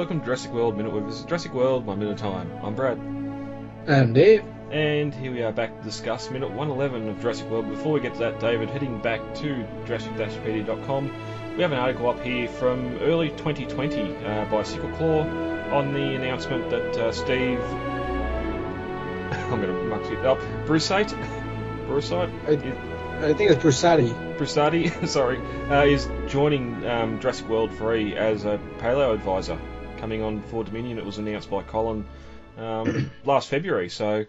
Welcome to Jurassic World Minute with us. Jurassic World, one minute time. I'm Brad, I'm Dave. and here we are back to discuss minute 111 of Jurassic World. Before we get to that, David, heading back to Jurassic-pedia.com, we have an article up here from early 2020 uh, by Sickle Claw on the announcement that uh, Steve, I'm going to muck it up, Brusate, Brusate, I- I think it's Brusatte. Brusatte, sorry, uh, is joining um, Jurassic World 3 as a paleo advisor, coming on for Dominion. It was announced by Colin um, last February. So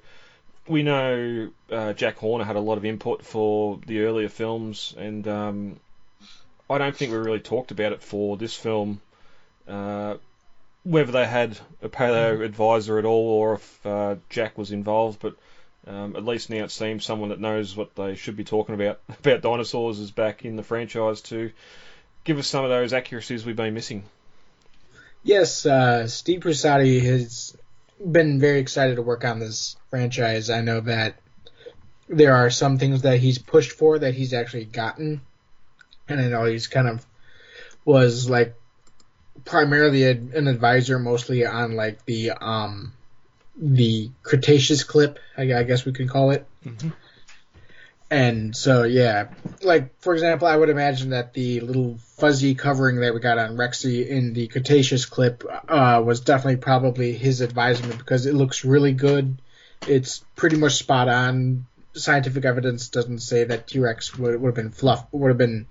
we know uh, Jack Horner had a lot of input for the earlier films, and um, I don't think we really talked about it for this film. Uh, whether they had a paleo advisor at all, or if uh, Jack was involved, but um, at least now it seems someone that knows what they should be talking about about dinosaurs is back in the franchise to give us some of those accuracies we've been missing. Yes, uh, Steve Brusatte has been very excited to work on this franchise. I know that there are some things that he's pushed for that he's actually gotten, and I know he's kind of was like primarily a, an advisor, mostly on like the um the Cretaceous clip, I, I guess we could call it. Mhm. And so, yeah, like for example, I would imagine that the little fuzzy covering that we got on Rexy in the Cretaceous clip uh, was definitely probably his advisement because it looks really good. It's pretty much spot on. Scientific evidence doesn't say that T Rex would, would have been fluff, would have been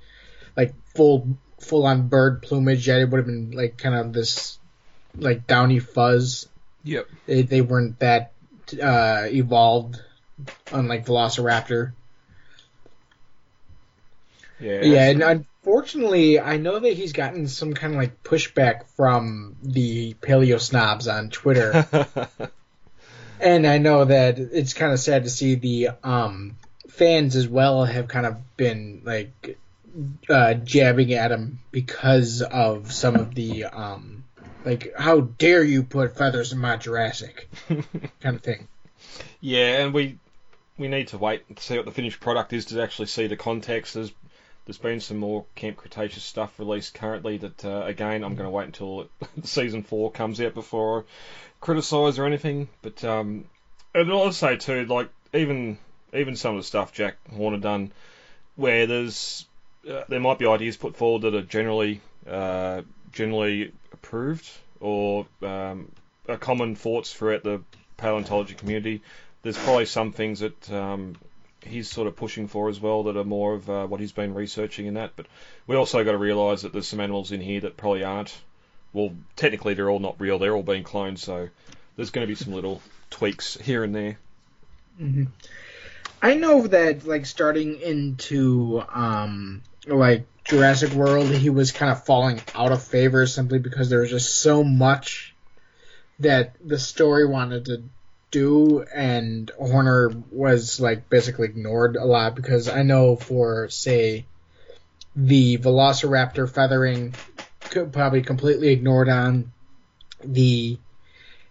like full full on bird plumage. Yet it would have been like kind of this like downy fuzz. Yep. They, they weren't that uh, evolved, unlike Velociraptor. Yeah. Yeah, and unfortunately, I know that he's gotten some kind of like pushback from the paleo snobs on Twitter, and I know that it's kind of sad to see the um, fans as well have kind of been like uh, jabbing at him because of some of the um, like how dare you put feathers in my Jurassic kind of thing. yeah, and we we need to wait to see what the finished product is to actually see the context. There's there's been some more Camp Cretaceous stuff released currently that uh, again I'm going to wait until season four comes out before I criticise or anything. But um, and I'll say too, like even even some of the stuff Jack Horner done, where there's uh, there might be ideas put forward that are generally uh, generally approved or um, are common thoughts throughout the paleontology community. There's probably some things that um, he's sort of pushing for as well that are more of uh, what he's been researching in that. But we also got to realise that there's some animals in here that probably aren't. Well, technically they're all not real. They're all being cloned, so there's going to be some little tweaks here and there. hmm I know that like starting into um like Jurassic World, he was kind of falling out of favor simply because there was just so much that the story wanted to do, and Horner was like basically ignored a lot because I know for say the Velociraptor feathering could probably completely ignored on the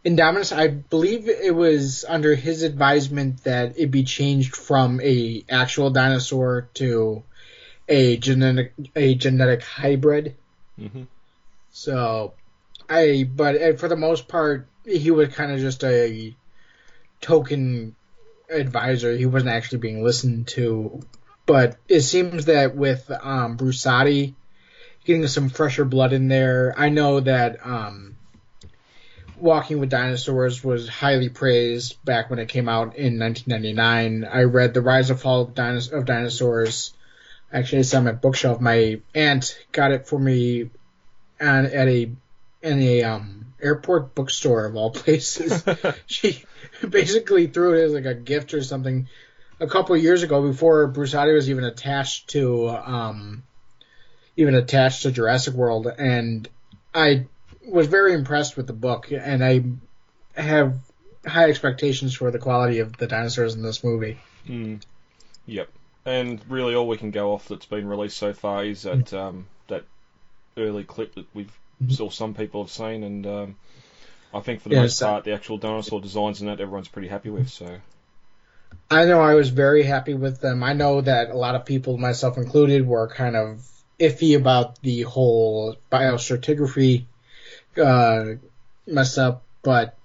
Indominus, I believe it was under his advisement that it be changed from a actual dinosaur to a genetic a genetic hybrid. hmm So, I but uh, for the most part, he was kind of just a token advisor. He wasn't actually being listened to. But it seems that with um, Brusatte getting some fresher blood in there, I know that um, Walking with Dinosaurs was highly praised back when it came out in 1999. I read The Rise and Fall of, Dinos- of Dinosaurs. Actually, it's on my bookshelf. My aunt got it for me at, at a in a um, airport bookstore of all places. she basically threw it as like a gift or something a couple of years ago before Brusatte was even attached to um, even attached to Jurassic World, and I was very impressed with the book, and I have high expectations for the quality of the dinosaurs in this movie. Mm. Yep. And really, all we can go off that's been released so far is that um, that early clip that we've. Still some people have seen, and um, I think for the Yeah, most so- part, the actual dinosaur designs and that everyone's pretty happy with. So I know I was very happy with them. I know that a lot of people, myself included, were kind of iffy about the whole biostratigraphy uh, mess up, but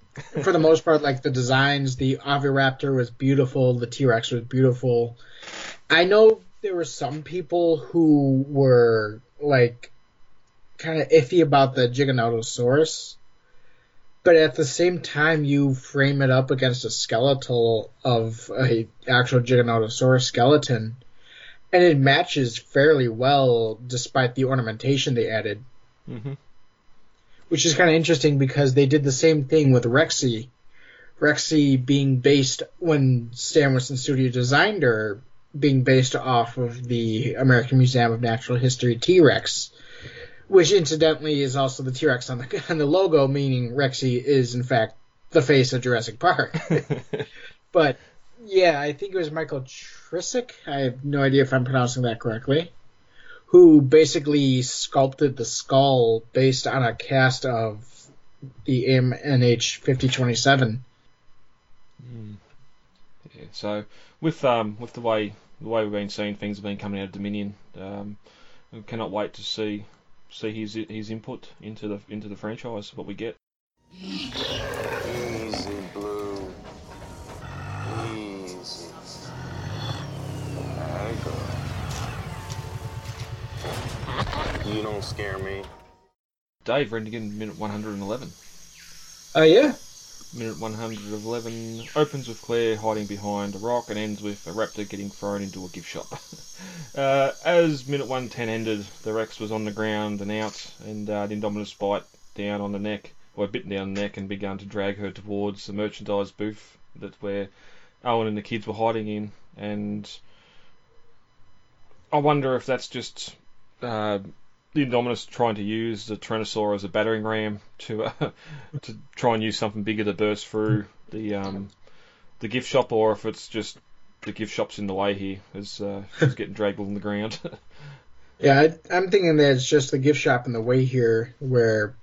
for the most part, like the designs, the Oviraptor was beautiful, the T Rex was beautiful. I know there were some people who were like kind of iffy about the Giganotosaurus, but at the same time, you frame it up against a skeletal of a actual Giganotosaurus skeleton, and it matches fairly well despite the ornamentation they added. Hmm which is kind of interesting because they did the same thing with Rexy. Rexy being based when Stan Winston Studio designed her, being based off of the American Museum of Natural History T Rex, which incidentally is also the T Rex on the on the logo, meaning Rexy is in fact the face of Jurassic Park. but yeah, I think it was Michael Trcic. I have no idea if I'm pronouncing that correctly. Who basically sculpted the skull based on a cast of the AMNH 5027. Mm. Yeah, so with um with the way the way we've been seeing things have been coming out of Dominion, um, we cannot wait to see see his his input into the into the franchise. What we get. Easy, Blue. Easy. Alright, girl. You don't scare me. Dave Rendigan, minute 111. Oh yeah, Minute 111 opens with Claire hiding behind a rock and ends with a raptor getting thrown into a gift shop. uh, as minute 110 ended, the Rex was on the ground and out, and uh, the Indominus bite down on the neck, or bitten down the neck, and began to drag her towards the merchandise booth that where Owen and the kids were hiding in. And I wonder if that's just uh, the Indominus trying to use the Tyrannosaur as a battering ram to uh, to try and use something bigger to burst through the um, the gift shop, or if it's just the gift shop's in the way here as uh, she's getting dragged on the ground. yeah. I, I'm thinking that it's just the gift shop in the way here where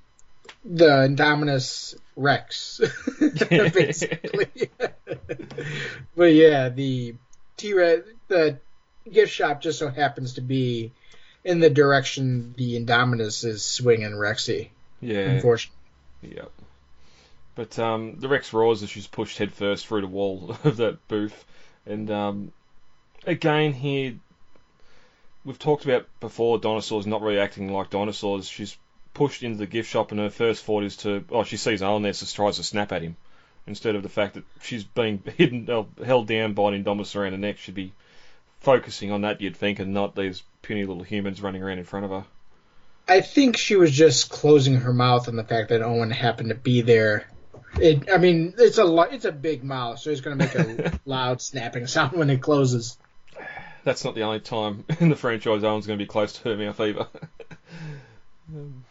the Indominus Rex, basically. but yeah, the T Rex, the gift shop just so happens to be in the direction the Indominus is swinging Rexy. yeah, Unfortunately. yeah. But um, the Rex roars as she's pushed headfirst through the wall of that booth, and um, again here we've talked about before dinosaurs not really acting like dinosaurs. She's pushed into the gift shop, and her first thought is to oh she sees Owen there, so tries to snap at him. Instead of the fact that she's being hidden, held down by an Indominus around the neck, she'd be focusing on that, you'd think, and not these puny little humans running around in front of her. I think she was just closing her mouth on the fact that Owen happened to be there. It, I mean, it's a it's a big mouth, so it's going to make a loud snapping sound when it closes. That's not the only time in the franchise Owen's going to be close to her mouth either. Um,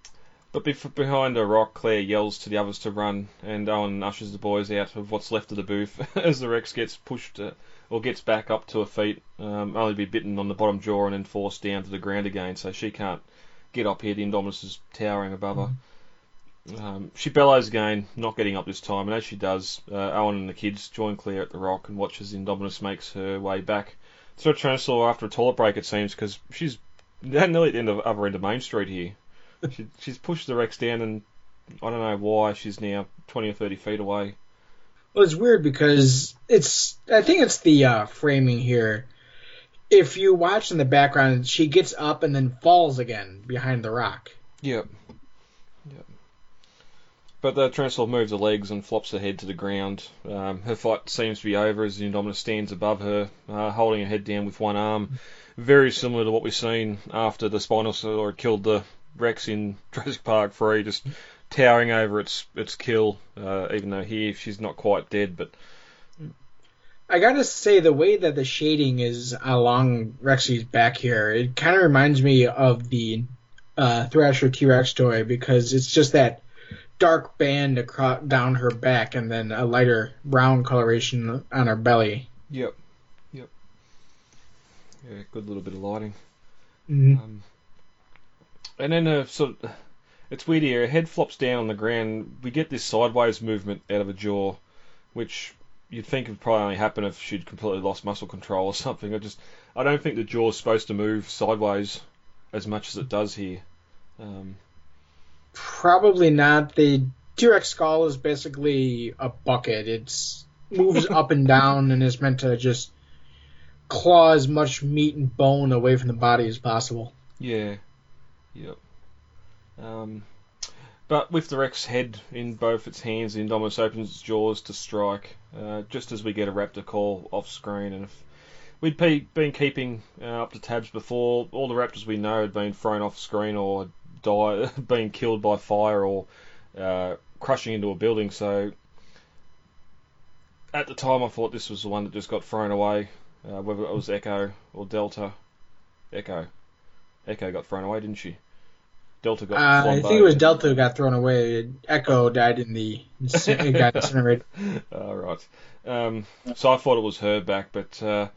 but bef- behind a rock, Claire yells to the others to run, and Owen ushers the boys out of what's left of the booth as the Rex gets pushed uh, or gets back up to her feet, um, only to be bitten on the bottom jaw and then forced down to the ground again, so she can't get up here. The Indominus is towering above her. Um, she bellows again, not getting up this time, and as she does, uh, Owen and the kids join Claire at the rock and watch as Indominus makes her way back to a Tyrannosaur after a toilet break, it seems, because she's nearly at the end of other end of Main Street here. she, she's pushed the Rex down, and I don't know why she's now 20 or 30 feet away. Well, it's weird because it's. I think it's the uh, framing here. If you watch in the background, she gets up and then falls again behind the rock. Yep. But the Tyrannosaur moves her legs and flops her head to the ground. Um, her fight seems to be over as the Indominus stands above her, uh, holding her head down with one arm. Very similar to what we've seen after the Spinosaur killed the Rex in Jurassic Park 3, just towering over its its kill. Uh, even though here she's not quite dead, but I gotta say, the way that the shading is along Rexy's back here, it kind of reminds me of the uh, Thrasher T Rex toy because it's just that dark band across down her back and then a lighter brown coloration on her belly. yep, yep. Yeah, good little bit of lighting. Mhm. Um, and then uh, sort of, it's weird here. Her head flops down on the ground. We get this sideways movement out of a jaw, which you'd think would probably only happen if she'd completely lost muscle control or something. I just, I don't think the jaw's supposed to move sideways as much as it does here. Um, Probably not. The T Rex skull is basically a bucket. It's moves up and down and is meant to just claw as much meat and bone away from the body as possible. yeah, yep. Um, but with the Rex head in both its hands, the Indominus opens its jaws to strike, uh, just as we get a Raptor call off screen. And if we'd be, been keeping uh, up to tabs before, all the Raptors we know had been thrown off screen or die, being killed by fire or uh, crushing into a building. So at the time, I thought this was the one that just got thrown away, uh, whether it was Echo or Delta. Echo. Echo got thrown away, didn't she? Delta got. Uh, I think it was Delta who got thrown away. Echo died in the got incinerated. All right. Um, so I thought it was her back, but uh,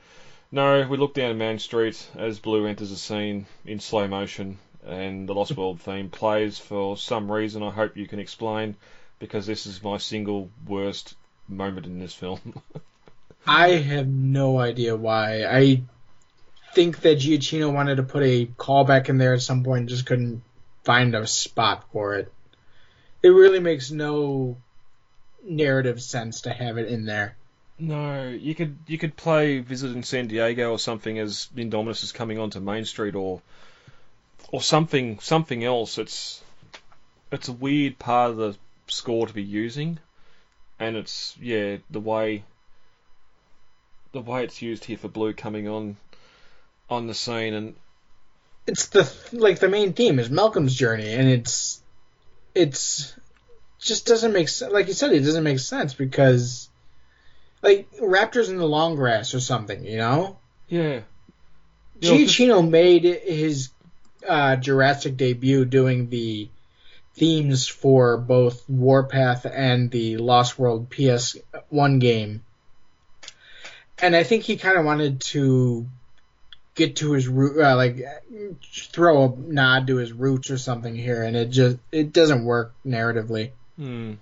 no. We look down Main Street as Blue enters the scene in slow motion, and the Lost World theme plays for some reason. I hope you can explain, because this is my single worst moment in this film. I have no idea why. I think that Giacchino wanted to put a callback in there at some point and just couldn't find a spot for it. It really makes no narrative sense to have it in there. no, you could you could play Visit in San Diego or something as Indominus is coming onto Main Street, or or something something else. It's it's a weird part of the score to be using, and it's yeah the way the way it's used here for Blue coming on on the scene, and It's the like the main theme is Malcolm's journey, and it's it's just doesn't make sense. Like you said, it doesn't make sense because like Raptors in the long grass or something, you know. yeah, You know, just- made his uh, Jurassic debut doing the themes for both Warpath and the Lost World PS1 game. And I think he kind of wanted to get to his root, uh, like throw a nod to his roots or something here, and it just it doesn't work narratively. Hmm.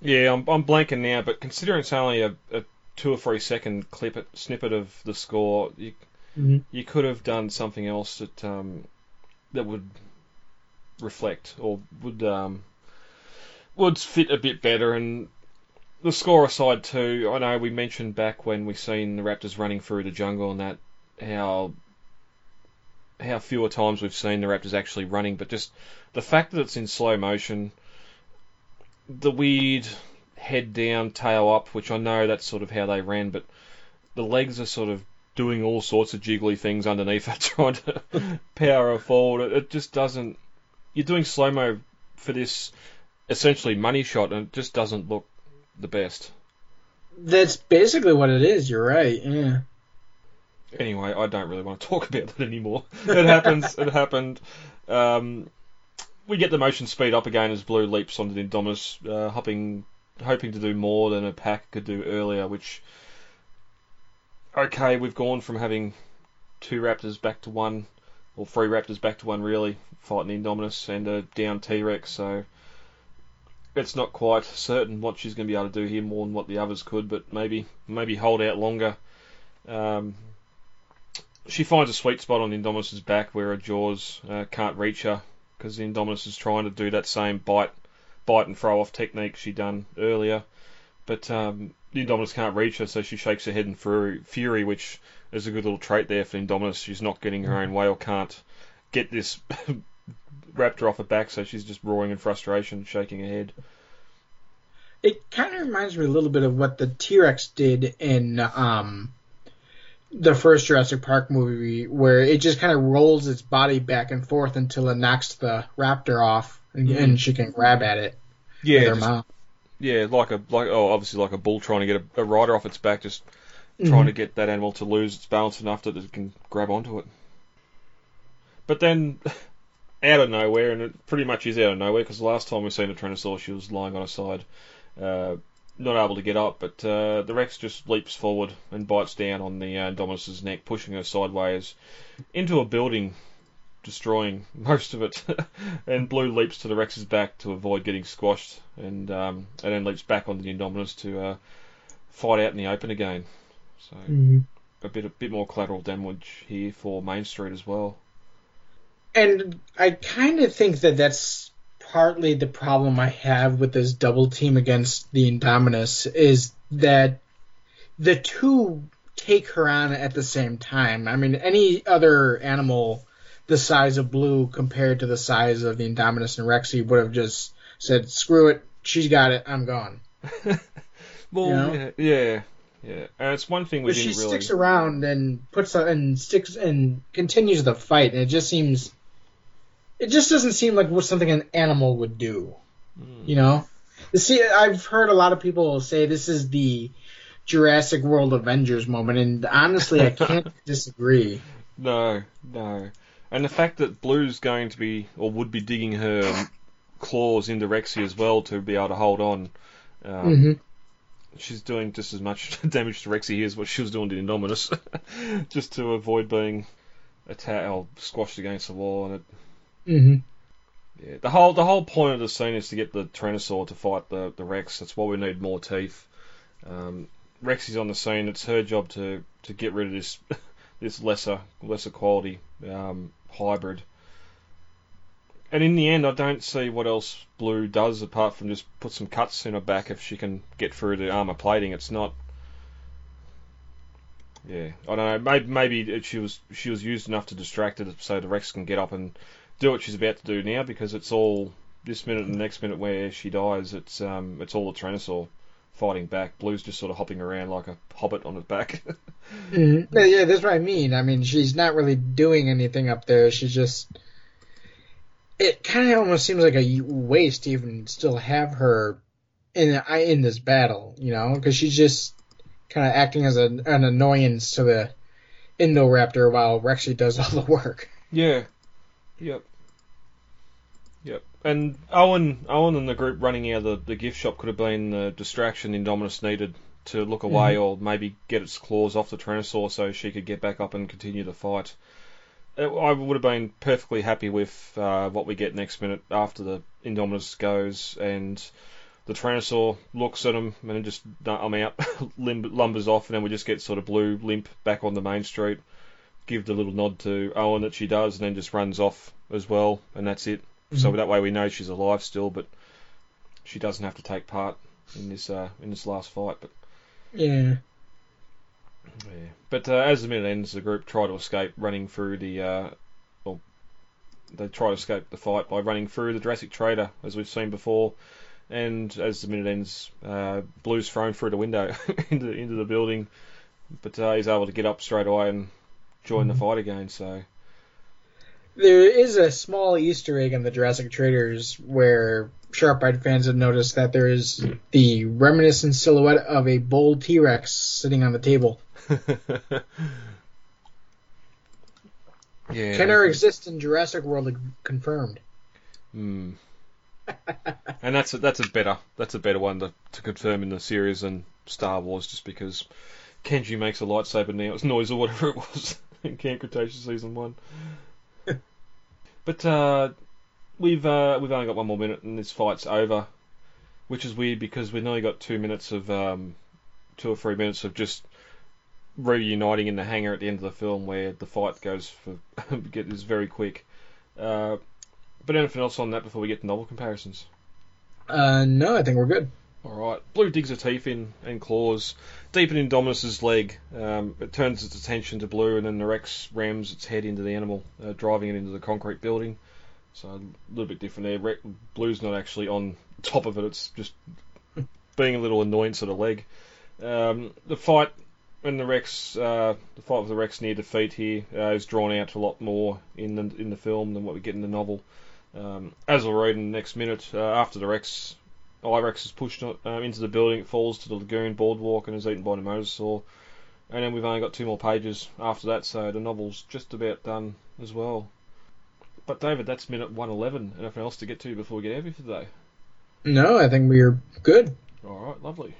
Yeah, I'm, I'm blanking now, but considering it's only a, a two or three second clip snippet of the score, you Mhm. you could have done something else that um, that would reflect or would um, would fit a bit better. And the score aside too, I know we mentioned back when we seen the Raptors running through the jungle and that how how fewer times we've seen the Raptors actually running, but just the fact that it's in slow motion, the weird head down, tail up, which I know that's sort of how they ran, but the legs are sort of doing all sorts of jiggly things underneath her, trying to power her forward. It, it just doesn't. You're doing slow mo for this essentially money shot, and it just doesn't look the best. That's basically what it is. You're right. Yeah. Anyway, I don't really want to talk about that anymore. It happens. it happened. Um, we get the motion speed up again as Blue leaps onto the Indominus, uh, hopping, hoping to do more than a pack could do earlier. Which, okay, we've gone from having two Raptors back to one, or three Raptors back to one, really fighting the Indominus and a down T Rex. So it's not quite certain what she's going to be able to do here more than what the others could, but maybe maybe hold out longer. Um, she finds a sweet spot on the Indominus's back where her jaws uh, can't reach her because the Indominus is trying to do that same bite bite and throw off technique she done earlier. But um, Indominus can't reach her, so she shakes her head in fury, fury, which is a good little trait there for Indominus. She's not getting her own way or can't get this raptor off her back, so she's just roaring in frustration, shaking her head. It kind of reminds me a little bit of what the T Rex did in um, the first Jurassic Park movie, where it just kind of rolls its body back and forth until it knocks the raptor off, and, Mhm. and she can grab at it Yeah, with her just- mouth. yeah, like a like oh, obviously like a bull trying to get a, a rider off its back, just Mm-hmm. trying to get that animal to lose its balance enough that it can grab onto it. But then, out of nowhere, and it pretty much is out of nowhere, because the last time we seen a Tyrannosaurus, she was lying on her side, uh, not able to get up, but uh, the Rex just leaps forward and bites down on the uh, Indominus's neck, pushing her sideways into a building, destroying most of it. and Blue leaps to the Rex's back to avoid getting squashed, and um, and then leaps back onto the Indominus to uh, fight out in the open again. So Mhm. a bit a bit more collateral damage here for Main Street as well. And I kind of think that that's partly the problem I have with this double team against the Indominus is that the two take her on at the same time. I mean, any other animal the size of Blue compared to the size of the Indominus and Rexy would have just said, "Screw it, she's got it, I'm gone." Well, You know? yeah, yeah, yeah. And it's one thing we But she really. sticks around and puts a, and sticks and continues the fight, and it just seems, it just doesn't seem like what something an animal would do. Mm. You know, see, I've heard a lot of people say this is the Jurassic World Avengers moment, and honestly, I can't disagree. No, no. And the fact that Blue's going to be, or would be digging her claws into Rexy as well to be able to hold on. Um, hmm She's doing just as much damage to Rexy here as what she was doing to Indominus, just to avoid being attacked or squashed against the wall. And it, hmm yeah, the whole the whole point of the scene is to get the Tyrannosaur to fight the the Rex. That's why we need more teeth. Um, Rexy's on the scene. It's her job to, to get rid of this this lesser lesser quality um, hybrid. And in the end, I don't see what else Blue does apart from just put some cuts in her back if she can get through the armor plating. It's not. Yeah, I don't know. Maybe, she was she was used enough to distract it so the Rex can get up and do what she's about to do now because it's all this minute and the next minute where she dies. It's um it's all the Tyrannosaur fighting back. Blue's just sort of hopping around like a hobbit on its back. hmm Yeah, yeah, that's what I mean. I mean, she's not really doing anything up there. She's just. It kind of almost seems like a waste to even still have her in in this battle, you know, because she's just kind of acting as a, an annoyance to the Indoraptor while Rexy does all the work. Yeah. Yep. And Owen, Owen and the group running out of the, the gift shop could have been the distraction Indominus needed to look away or maybe get its claws off the Tyrannosaur so she could get back up and continue the fight. Uh, I would have been perfectly happy with uh, what we get next minute after the Indominus goes and the Tyrannosaur looks at him and then just, "Nah, I'm out, limb, lumbers off, and then we just get sort of blue limp back on the main street give the little nod to Owen that she does, and then just runs off as well, and that's it. So Mhm. that way we know she's alive still, but she doesn't have to take part in this uh, in this last fight. But Yeah. yeah. But uh, as the minute ends, the group try to escape, running through the uh, well, they try to escape the fight by running through the Jurassic Trader, as we've seen before. And as the minute ends, uh, Blue's thrown through the window into into the building, but uh, he's able to get up straight away and join the fight again. So. There is a small Easter egg in the Jurassic Traders where sharp-eyed fans have noticed that there is the reminiscent silhouette of a bull T-Rex sitting on the table. yeah. Kenner exists in Jurassic World confirmed. Hmm. and that's a, that's a better that's a better one to, to confirm in the series than Star Wars, just because Kenji makes a lightsaber now. It's noise or whatever it was in Camp Cretaceous season one. But uh, we've uh, we've only got one more minute and this fight's over, which is weird because we've only got two minutes of um, two or three minutes of just reuniting in the hangar at the end of the film where the fight goes for get is very quick. Uh, but anything else on that before we get to novel comparisons? Uh, no, I think we're good. All right. Blue digs her teeth in and claws deep in Indominus's leg. Um, it turns its attention to Blue, and then the Rex rams its head into the animal, uh, driving it into the concrete building. So a little bit different there. Re- Blue's not actually on top of it; it's just being a little annoyance at the leg. Um, the fight and the Rex, uh, the fight with the Rex near defeat here uh, is drawn out a lot more in the in the film than what we get in the novel. Um, as we'll read in the next minute, uh, after the Rex, Irex is pushed um, into the building, it falls to the lagoon boardwalk and is eaten by the mosasaur. And then we've only got two more pages after that, so the novel's just about done as well. But David, that's minute 111. Anything else to get to before we get out of here for today? No, I think we're good. All right, lovely.